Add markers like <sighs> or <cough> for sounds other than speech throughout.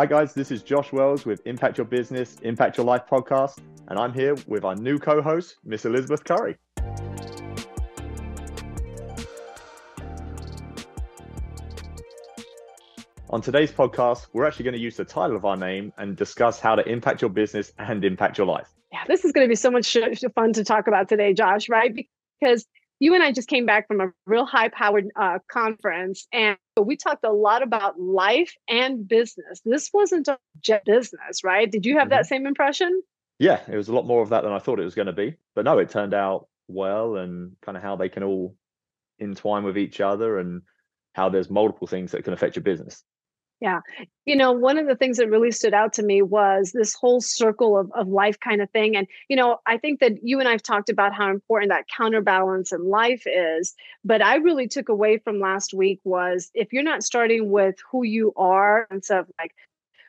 Hi, guys. This is Josh Wells with Impact Your Business, Impact Your Life podcast. And I'm here with our new co host, Miss Elizabeth Curry. On today's podcast, we're actually going to use the title of our name and discuss how to impact your business and impact your life. Yeah, this is going to be so much fun to talk about today, Josh, right? Because you and I just came back from a real high powered uh, conference and we talked a lot about life and business. This wasn't just business, right? Did you have mm-hmm. that same impression? Yeah, it was a lot more of that than I thought it was going to be. But no, it turned out well and kind of how they can all entwine with each other and how there's multiple things that can affect your business. Yeah. You know, one of the things that really stood out to me was this whole circle of, of life kind of thing. And, you know, I think that you and I've talked about how important that counterbalance in life is. But I really took away from last week was if you're not starting with who you are and stuff like,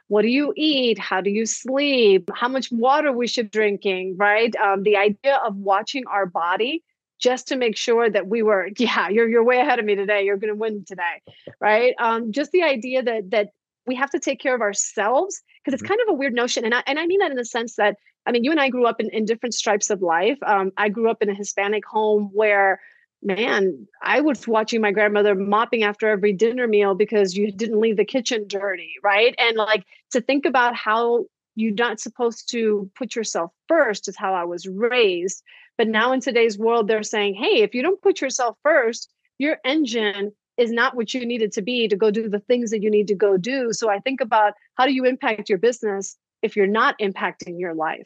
what do you eat? How do you sleep? How much water we should drinking, right? Um, the idea of watching our body just to make sure that we were <laughs> yeah you're you're way ahead of me today. You're going to win today right? Um just the idea that that we have to take care of ourselves because it's mm-hmm. kind of a weird notion. And I, and I mean that in the sense that I mean you and I grew up in, in different stripes of life. Um, I grew up in a Hispanic home where man I was watching my grandmother mopping after every dinner meal because you didn't leave the kitchen dirty right? And like to think about how you're not supposed to put yourself first is how I was raised but now in today's world, they're saying, hey, if you don't put yourself first, your engine is not what you need it to be to go do the things that you need to go do. So I think about how do you impact your business if you're not impacting your life?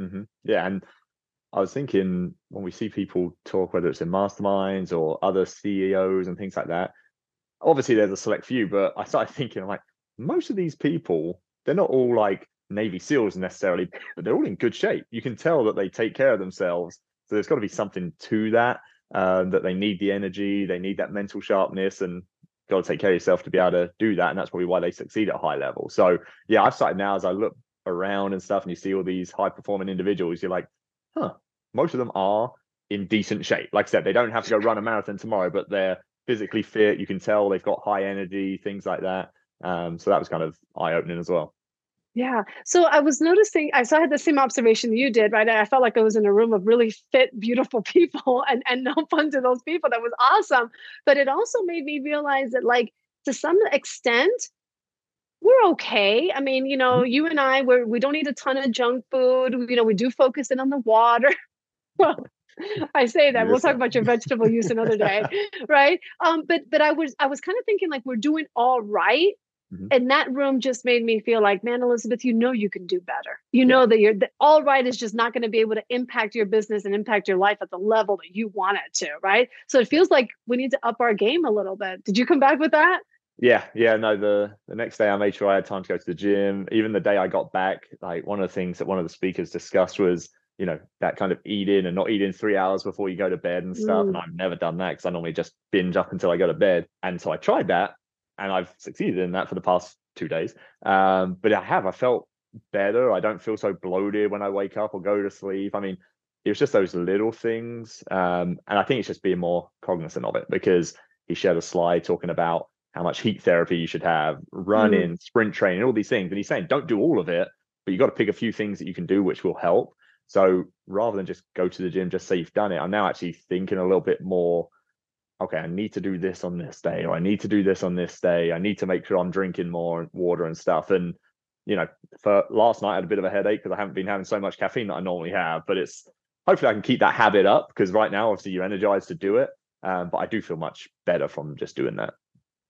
Mm-hmm. Yeah. And I was thinking when we see people talk, whether it's in masterminds or other CEOs and things like that, obviously there's a select few, but I started thinking, like, most of these people, they're not all like Navy SEALs necessarily, but they're all in good shape. You can tell that they take care of themselves so there's got to be something to that, um, that they need the energy, they need that mental sharpness, and got to take care of yourself to be able to do that. And that's probably why they succeed at high level. So yeah, I've started now as I look around and stuff, and you see all these high performing individuals, you're like, huh, most of them are in decent shape. Like I said, they don't have to go run a marathon tomorrow, but they're physically fit. You can tell they've got high energy, things like that. Um, so that was kind of eye opening as well. Yeah. So I was noticing, I saw I had the same observation you did, right? I felt like I was in a room of really fit, beautiful <laughs> people and, and no fun to those people. That was awesome. But it also made me realize that, like, to some extent, we're okay. I mean, you know, mm-hmm. you and I, we're, we don't eat a ton of junk food. You know, we do focus in on the water. <laughs> well, I say that we'll talk about your vegetable use another day, <laughs> right? Um, but but I was I was kind of thinking like we're doing all right, Mm-hmm. And that room just made me feel like, man, Elizabeth, you know you can do better. You yeah. know that you're that all right is just not going to be able to impact your business and impact your life at the level that you want it to, right? So it feels like we need to up our game a little bit. Did you come back with that? Yeah, yeah. No, the the next day I made sure I had time to go to the gym. Even the day I got back, like one of the things that one of the speakers discussed was, you know, that kind of eating and not eating three hours before you go to bed and stuff. Mm. And I've never done that because I normally just binge up until I go to bed. And so I tried that and I've succeeded in that for the past two days. Um, but I have, I felt better. I don't feel so bloated when I wake up or go to sleep. I mean, it was just those little things. Um, and I think it's just being more cognizant of it because he shared a slide talking about how much heat therapy you should have, running, mm. sprint training, all these things. And he's saying, don't do all of it, but you got to pick a few things that you can do which will help. So rather than just go to the gym, just say you've done it, I'm now actually thinking a little bit more okay, I need to do this on this day, or I need to do this on this day. I need to make sure I'm drinking more water and stuff. And you know, for last night I had a bit of a headache because I haven't been having so much caffeine that I normally have. But it's hopefully I can keep that habit up because right now, obviously, you're energized to do it. Um, but I do feel much better from just doing that.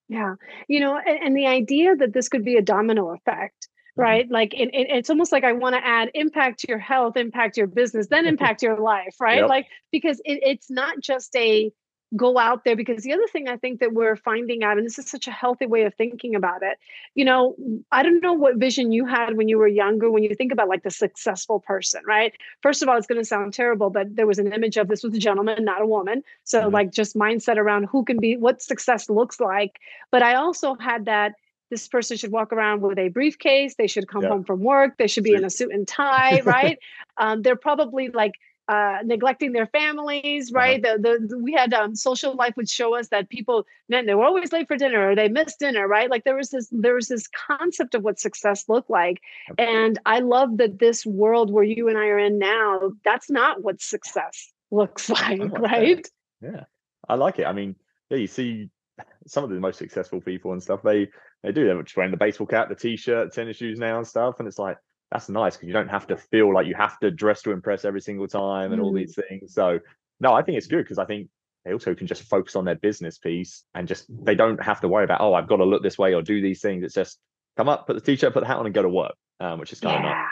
Yeah, you know, and, and the idea that this could be a domino effect mm-hmm. right like it, it, it's almost like i want to add impact to your health impact your business then <laughs> impact your life right yep. like because it, it's not just a go out there because the other thing I think that we're finding out, and this is such a healthy way of thinking about it, you know, I don't know what vision you had when you were younger, when you think about like the successful person, right? First of all, it's going to sound terrible, but there was an image of this was a gentleman, not a woman. So, mm-hmm. like, just mindset around who can be, what success looks like. But I also had that this person should walk around with a briefcase, they should come home from work, they should be in a suit and <laughs> tie, right? um, they're probably like, uh, neglecting their families, uh-huh. right? Uh-huh. The, the we had um, social life would show us that people, man, they were always late for dinner or they missed dinner, right? Like there was this there was this concept of what success looked like, and I love that this world where you and I are in now, that's not what success looks <laughs> like, like right? That. Yeah, I like it. I mean, yeah, you see <laughs> some of the most successful people and stuff. They they do. They're just wearing the baseball cap, the t-shirt, tennis shoes now and stuff, and it's like that's nice because you don't have to feel like you have to dress to impress every single time and mm. all these things. So no, I think it's good because I think they also can just focus on their business piece and just they don't have to worry about oh I've got to look this way or do these things. It's just come up, put the t-shirt, put the hat on, and go to work, um, which is kind yeah. of nice.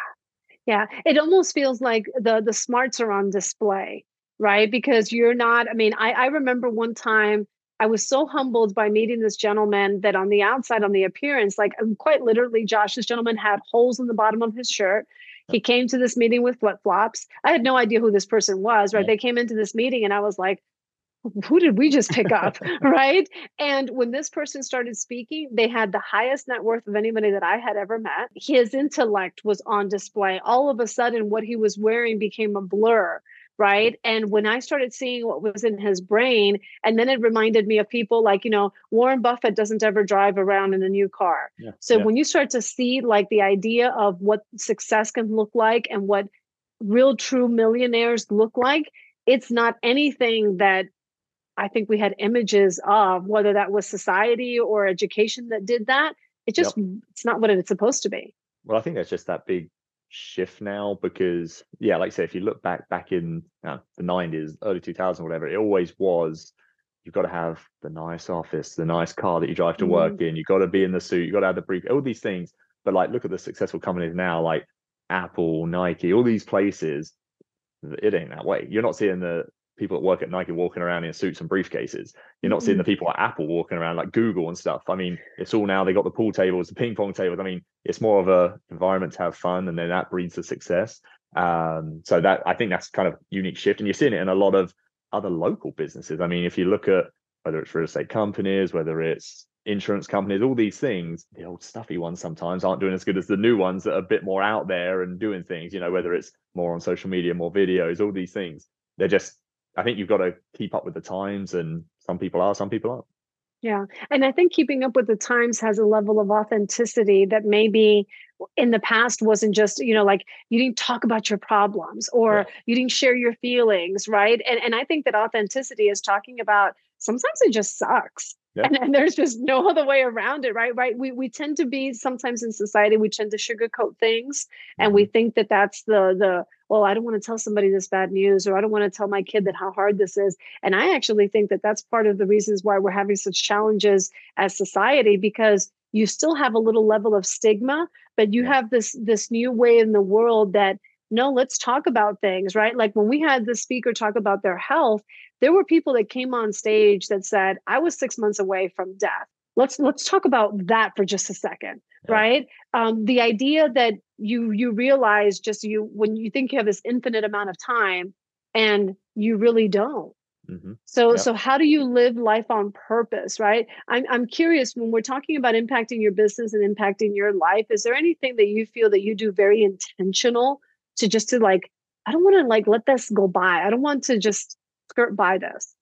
Yeah, it almost feels like the the smarts are on display, right? Because you're not. I mean, I I remember one time I was so humbled by meeting this gentleman that on the outside, on the appearance, like um, quite literally, Josh, this gentleman had holes in the bottom of his shirt. He came to this meeting with flip flops. I had no idea who this person was, right? Yeah. They came into this meeting and I was like, who did we just pick up? <laughs> <laughs> right. And when this person started speaking, they had the highest net worth of anybody that I had ever met. His intellect was on display. All of a sudden, what he was wearing became a blur right and when i started seeing what was in his brain and then it reminded me of people like you know warren buffett doesn't ever drive around in a new car yeah, so yeah. when you start to see like the idea of what success can look like and what real true millionaires look like it's not anything that i think we had images of whether that was society or education that did that it just yep. it's not what it's supposed to be well i think that's just that big shift now because yeah like i say if you look back back in uh, the 90s early 2000s whatever it always was you've got to have the nice office the nice car that you drive to work mm. in you've got to be in the suit you've got to have the brief all these things but like look at the successful companies now like apple nike all these places it ain't that way you're not seeing the people that work at Nike walking around in suits and briefcases. You're not mm-hmm. seeing the people at Apple walking around like Google and stuff. I mean, it's all now they got the pool tables, the ping pong tables. I mean, it's more of a environment to have fun, and then that breeds the success. Um, so that I think that's kind of unique shift, and you're seeing it in a lot of other local businesses. I mean, if you look at whether it's real estate companies, whether it's insurance companies, all these things, the old stuffy ones sometimes aren't doing as good as the new ones that are a bit more out there and doing things, you know, whether it's more on social media, more videos, all these things. They're just I think you've got to keep up with the times, and some people are, some people aren't. Yeah. And I think keeping up with the times has a level of authenticity that maybe in the past wasn't just, you know, like you didn't talk about your problems or yeah. you didn't share your feelings, right? And and I think that authenticity is talking about sometimes it just sucks. And, <laughs> and, there's just no other way around it, right? Right. We we tend to be sometimes in society we tend to sugarcoat things, and we mm-hmm. think that that's the the well, I don't want to tell somebody this bad news, or I don't want to tell my kid that how hard this is. And I actually think that that's part of the reasons why we're having such challenges as society because you still have a little level of stigma, but you yeah. have this this new way in the world that no, let's talk about things, right? Like when we had the speaker talk about their health, there were people that came on stage that said, I was six months away from death. Let's let's talk about that for just a second, yeah. right? Um, the idea that you you realize just you when you think you have this infinite amount of time and you really don't. Mm-hmm. So yep. so how do you live life on purpose, right? I'm I'm curious when we're talking about impacting your business and impacting your life, is there anything that you feel that you do very intentional to just to like I don't want to like let this go by. I don't want to just skirt by this.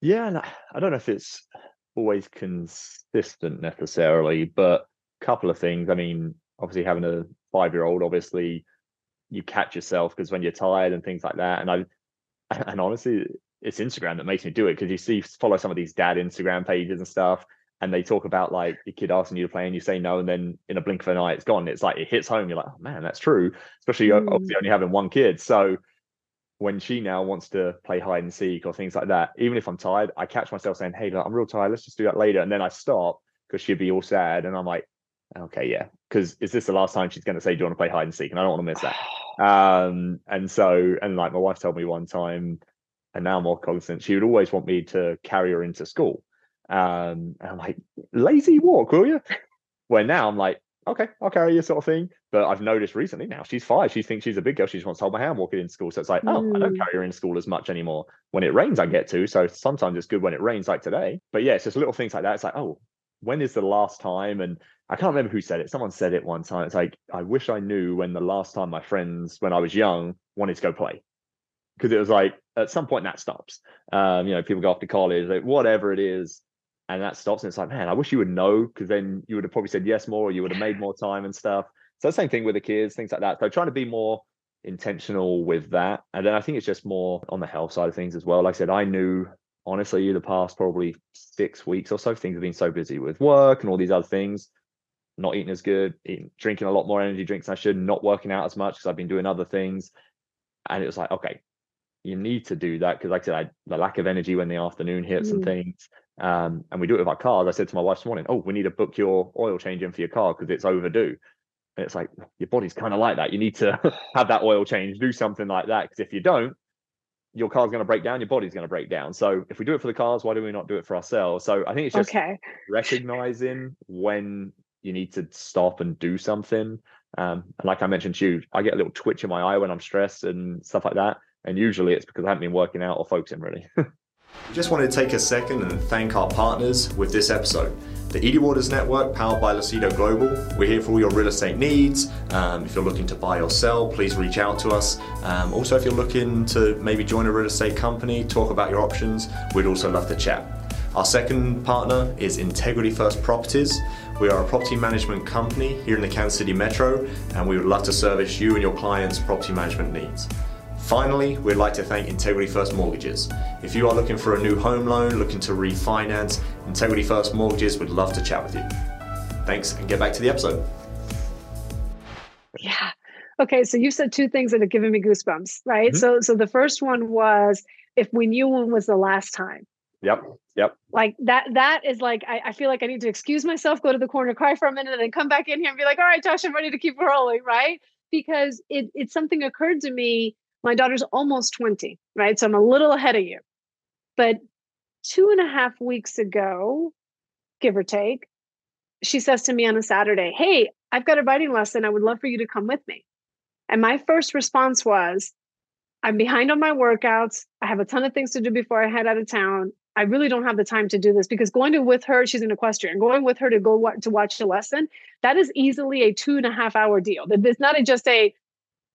Yeah, and I don't know if it's always consistent necessarily, but a couple of things. I mean, obviously having a five year old, obviously you catch yourself because when you're tired and things like that. And I <laughs> and honestly, it's Instagram that makes me do it because you see follow some of these dad Instagram pages and stuff, and they talk about like your kid asking you to play and you say no, and then in a blink of an eye it's gone. It's like it hits home. You're like, oh man, that's true. Especially mm. obviously only having one kid. So when she now wants to play hide and seek or things like that, even if I'm tired, I catch myself saying, Hey, I'm real tired. Let's just do that later. And then I stop because she'd be all sad. And I'm like, okay, yeah. Because is this the last time she's going to say, Do you want to play hide and seek? And I don't want to miss that. <sighs> Um, and so, and like my wife told me one time, and now I'm more cognizant, she would always want me to carry her into school. Um, and I'm like, lazy walk, will you? Where now I'm like, okay, I'll carry you sort of thing. But I've noticed recently now she's five. She thinks she's a big girl. She just wants to hold my hand walking in school. So it's like, oh, I don't mm. carry her in school as much anymore. When it rains, I get to. So sometimes it's good when it rains, like today. But yeah, it's just little things like that. It's like, oh, when is the last time? And I can't remember who said it. Someone said it one time. It's like, I wish I knew when the last time my friends, when I was young, wanted to go play. because it was like at some point that stops. Um, you know, people go off to college, like whatever it is, and that stops. And it's like, man, I wish you would know because then you would have probably said yes more, or you would have made more time and stuff. So same thing with the kids, things like that. So trying to be more intentional with that. And then I think it's just more on the health side of things as well. Like I said, I knew honestly the past probably six weeks or so, things have been so busy with work and all these other things, not eating as good, eating, drinking a lot more energy drinks than I should, not working out as much because I've been doing other things. And it was like, okay, you need to do that because like I said, I, the lack of energy when the afternoon hits mm. and things. Um, and we do it with our cars. I said to my wife this morning, oh, we need to book your oil change in for your car because it's overdue. And it's like your body's kind of like that. You need to <laughs> have that oil change, do something like that. Because if you don't, your car's going to break down, your body's going to break down. So if we do it for the cars, why do we not do it for ourselves? So I think it's just okay. recognizing when you need to stop and do something. Um, and like I mentioned to you, I get a little twitch in my eye when I'm stressed and stuff like that. And usually it's because I haven't been working out or focusing really. <laughs> We just wanted to take a second and thank our partners with this episode. The Eadie Waters Network, powered by Lucido Global. We're here for all your real estate needs. Um, if you're looking to buy or sell, please reach out to us. Um, also, if you're looking to maybe join a real estate company, talk about your options, we'd also love to chat. Our second partner is Integrity First Properties. We are a property management company here in the Kansas City Metro, and we would love to service you and your clients' property management needs. Finally, we'd like to thank Integrity First Mortgages. If you are looking for a new home loan, looking to refinance, Integrity First Mortgages would love to chat with you. Thanks and get back to the episode. Yeah. Okay, so you said two things that have given me goosebumps, right? Mm-hmm. So so the first one was if we knew when was the last time. Yep. Yep. Like that that is like I, I feel like I need to excuse myself, go to the corner, cry for a minute, and then come back in here and be like, all right, Josh, I'm ready to keep rolling, right? Because it it's something occurred to me my daughter's almost 20, right? So I'm a little ahead of you. But two and a half weeks ago, give or take, she says to me on a Saturday, Hey, I've got a riding lesson. I would love for you to come with me. And my first response was, I'm behind on my workouts. I have a ton of things to do before I head out of town. I really don't have the time to do this because going to with her, she's an equestrian. Going with her to go to watch the lesson, that is easily a two and a half hour deal. It's not a, just a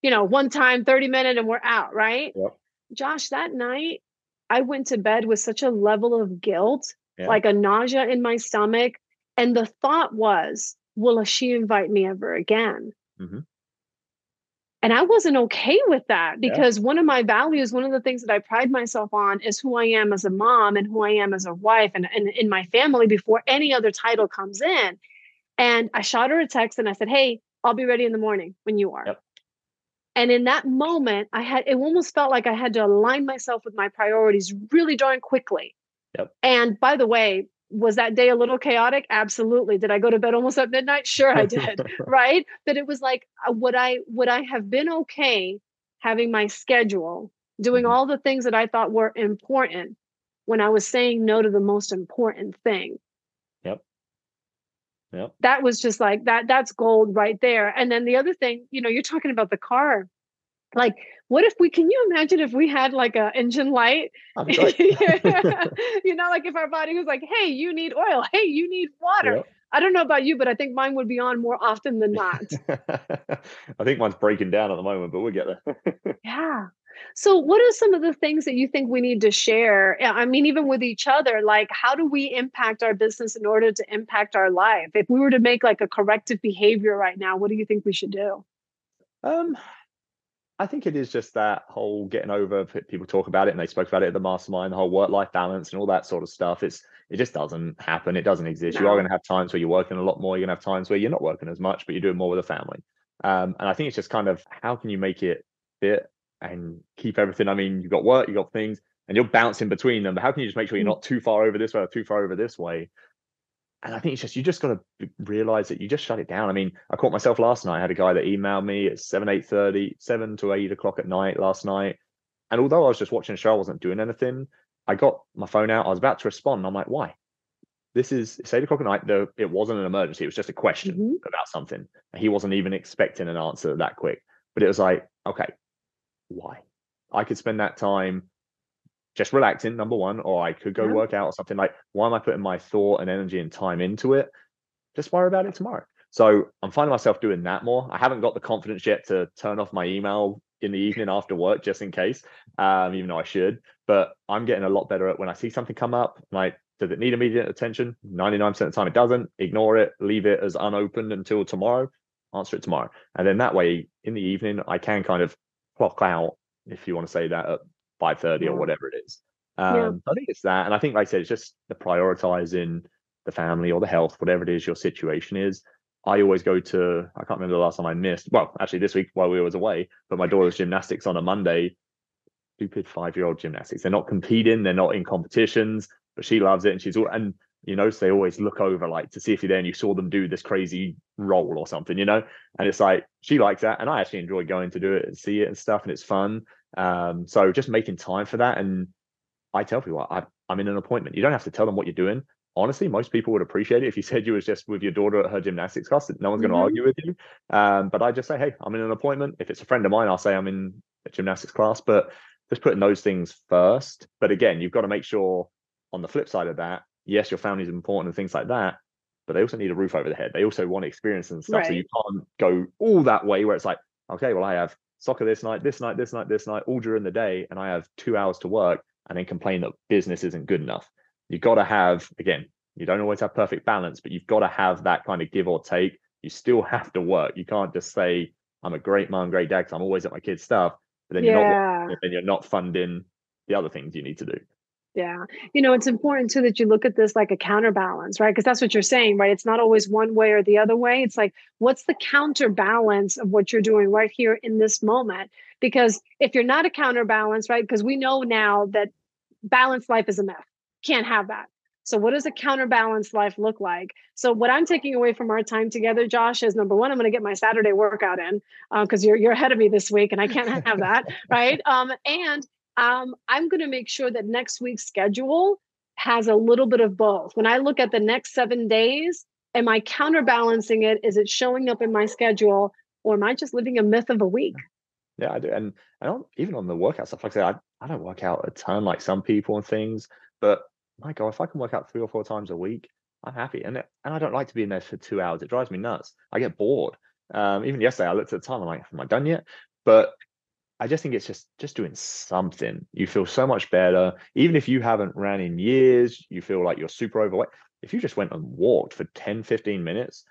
you know, one time, 30 minute, and we're out, right? Yep. Josh, that night I went to bed with such a level of guilt, yeah. like a nausea in my stomach. And the thought was, will she invite me ever again? Mm-hmm. And I wasn't okay with that because yeah. one of my values, one of the things that I pride myself on is who I am as a mom and who I am as a wife and, and in my family before any other title comes in. And I shot her a text and I said, Hey, I'll be ready in the morning when you are. Yep. And in that moment, I had it almost felt like I had to align myself with my priorities really darn quickly. Yep. And by the way, was that day a little chaotic? Absolutely. Did I go to bed almost at midnight? Sure, I did. <laughs> right. But it was like, uh, would I would I have been okay having my schedule, doing mm-hmm. all the things that I thought were important when I was saying no to the most important thing? Yep. That was just like that that's gold right there. And then the other thing, you know, you're talking about the car. Like, what if we can you imagine if we had like a engine light? <laughs> <laughs> you know, like if our body was like, hey, you need oil, hey, you need water. Yep. I don't know about you, but I think mine would be on more often than <laughs> not. I think mine's breaking down at the moment, but we'll get there. yeah. So, what are some of the things that you think we need to share? I mean, even with each other, like how do we impact our business in order to impact our life? If we were to make like a corrective behavior right now, what do you think we should do? Um, I think it is just that whole getting over. People talk about it, and they spoke about it at the mastermind, the whole work-life balance and all that sort of stuff. It's it just doesn't happen. It doesn't exist. No. You are going to have times where you're working a lot more. You're going to have times where you're not working as much, but you're doing more with the family. Um, and I think it's just kind of how can you make it fit and keep everything. I mean, you've got work, you've got things, and you're bouncing between them. But how can you just make sure you're mm. not too far over this way or too far over this way? And I think it's just you just got to realize that you just shut it down. I mean, I caught myself last night. I had a guy that emailed me at seven, eight thirty, seven to eight o'clock at night last night. And although I was just watching a show, I wasn't doing anything. I got my phone out. I was about to respond. I'm like, why? This is it's eight o'clock at night. Though it wasn't an emergency. It was just a question mm-hmm. about something. He wasn't even expecting an answer that quick. But it was like, okay, why? I could spend that time just relaxing, number one, or I could go yeah. work out or something like, why am I putting my thought and energy and time into it? Just worry about it tomorrow. So I'm finding myself doing that more. I haven't got the confidence yet to turn off my email in the evening after work just in case, um, even though I should. But I'm getting a lot better at when I see something come up, like does it need immediate attention? 99% of the time it doesn't. Ignore it, leave it as unopened until tomorrow, answer it tomorrow. And then that way in the evening, I can kind of clock out, if you want to say that, at 5.30 yeah. or whatever it is. Um, yeah. I think it's that. And I think, like I said, it's just the prioritizing the family or the health, whatever it is your situation is. I always go to, I can't remember the last time I missed. Well, actually, this week while we was away, but my daughter's gymnastics on a Monday. Stupid five year old gymnastics. They're not competing, they're not in competitions, but she loves it. And she's all, and you know, so they always look over like to see if you're there and you saw them do this crazy roll or something, you know? And it's like, she likes that. And I actually enjoy going to do it and see it and stuff. And it's fun. Um, so just making time for that. And I tell people I, I'm in an appointment. You don't have to tell them what you're doing. Honestly, most people would appreciate it if you <laughs> said you was just with your daughter at her gymnastics class. No one's going to mm-hmm. argue with you. Um, but I just say, hey, I'm in an appointment. If it's a friend of mine, I'll say I'm in a gymnastics class. But just putting those things first. But again, you've got to make sure on the flip side of that, yes, your family is important and things like that. But they also need a roof over the head. They also want experience and stuff. Right. So you can't go all that way where it's like, okay, well, I have soccer this night, this night, this night, this night, all during the day, and I have two hours to work and then complain that business isn't good enough. You've got to have, again, you don't always have perfect balance, but you've got to have that kind of give or take. You still <laughs> have to work. You can't just say, I'm a great mom, great dad, because I'm always at my kids' stuff, but then yeah. you're not then you're not funding the other things you need to do. Yeah. You know, it's important too that you look at this like a counterbalance, right? Because that's what you're saying, right? It's not always one way or the other way. It's like, what's the counterbalance of what you're doing right here in this moment? Because if you're not a counterbalance, right? Because we know now that balanced life is a myth. Can't have that. So, what does a counterbalanced life look like? So, what I'm taking away from our time together, Josh, is number one, I'm going to get my Saturday workout in because uh, you're you're ahead of me this week, and I can't have that, <laughs> right? Um, and um, I'm going to make sure that next week's schedule has a little bit of both. When I look at the next seven days, am I counterbalancing it? Is it showing up in my schedule, or am I just living a myth of a week? Yeah, I do, and I don't even on the workout stuff. Like I said, I, I don't work out a ton like some people and things, but my God, if I can work out three or four times a week, I'm happy. And and I don't like to be in there for two hours. It drives me nuts. I get bored. Um, even yesterday, I looked at the time. I'm like, am I done yet? But I just think it's just just doing something. You feel so much better. Even if you haven't ran in years, you feel like you're super overweight. If you just went and walked for 10, 15 minutes,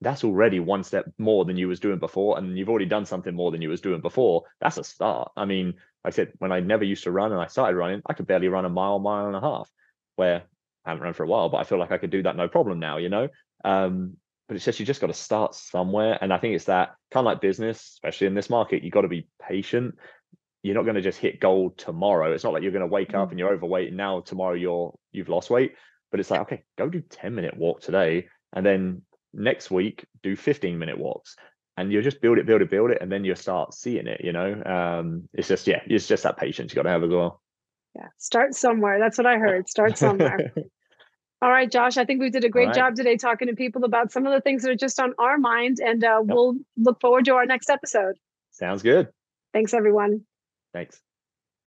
that's already one step more than you was doing before. And you've already done something more than you was doing before. That's a start. I mean, like I said, when I never used to run and I started running, I could barely run a mile, mile and a half, where I haven't run for a while, but I feel like I could do that no problem now, you know? Um, but it's just you just got to start somewhere and i think it's that kind of like business especially in this market you got to be patient. You're not going to just hit gold tomorrow. It's not like you're going to wake mm-hmm. up and you're overweight and now tomorrow you're you've lost weight but it's like okay go do 10 minute walk today and then next week do 15 minute walks and you just build it build it build it and then you start seeing it you know? Um it's just yeah it's just that patience you got to have as well. Yeah start somewhere. That's what i heard. Start somewhere <laughs> All right, Josh, I think we did a great right. job today talking to people about some of the things that are just on our mind, and uh, yep. we'll look forward to our next episode. Sounds good. Thanks, everyone. Thanks.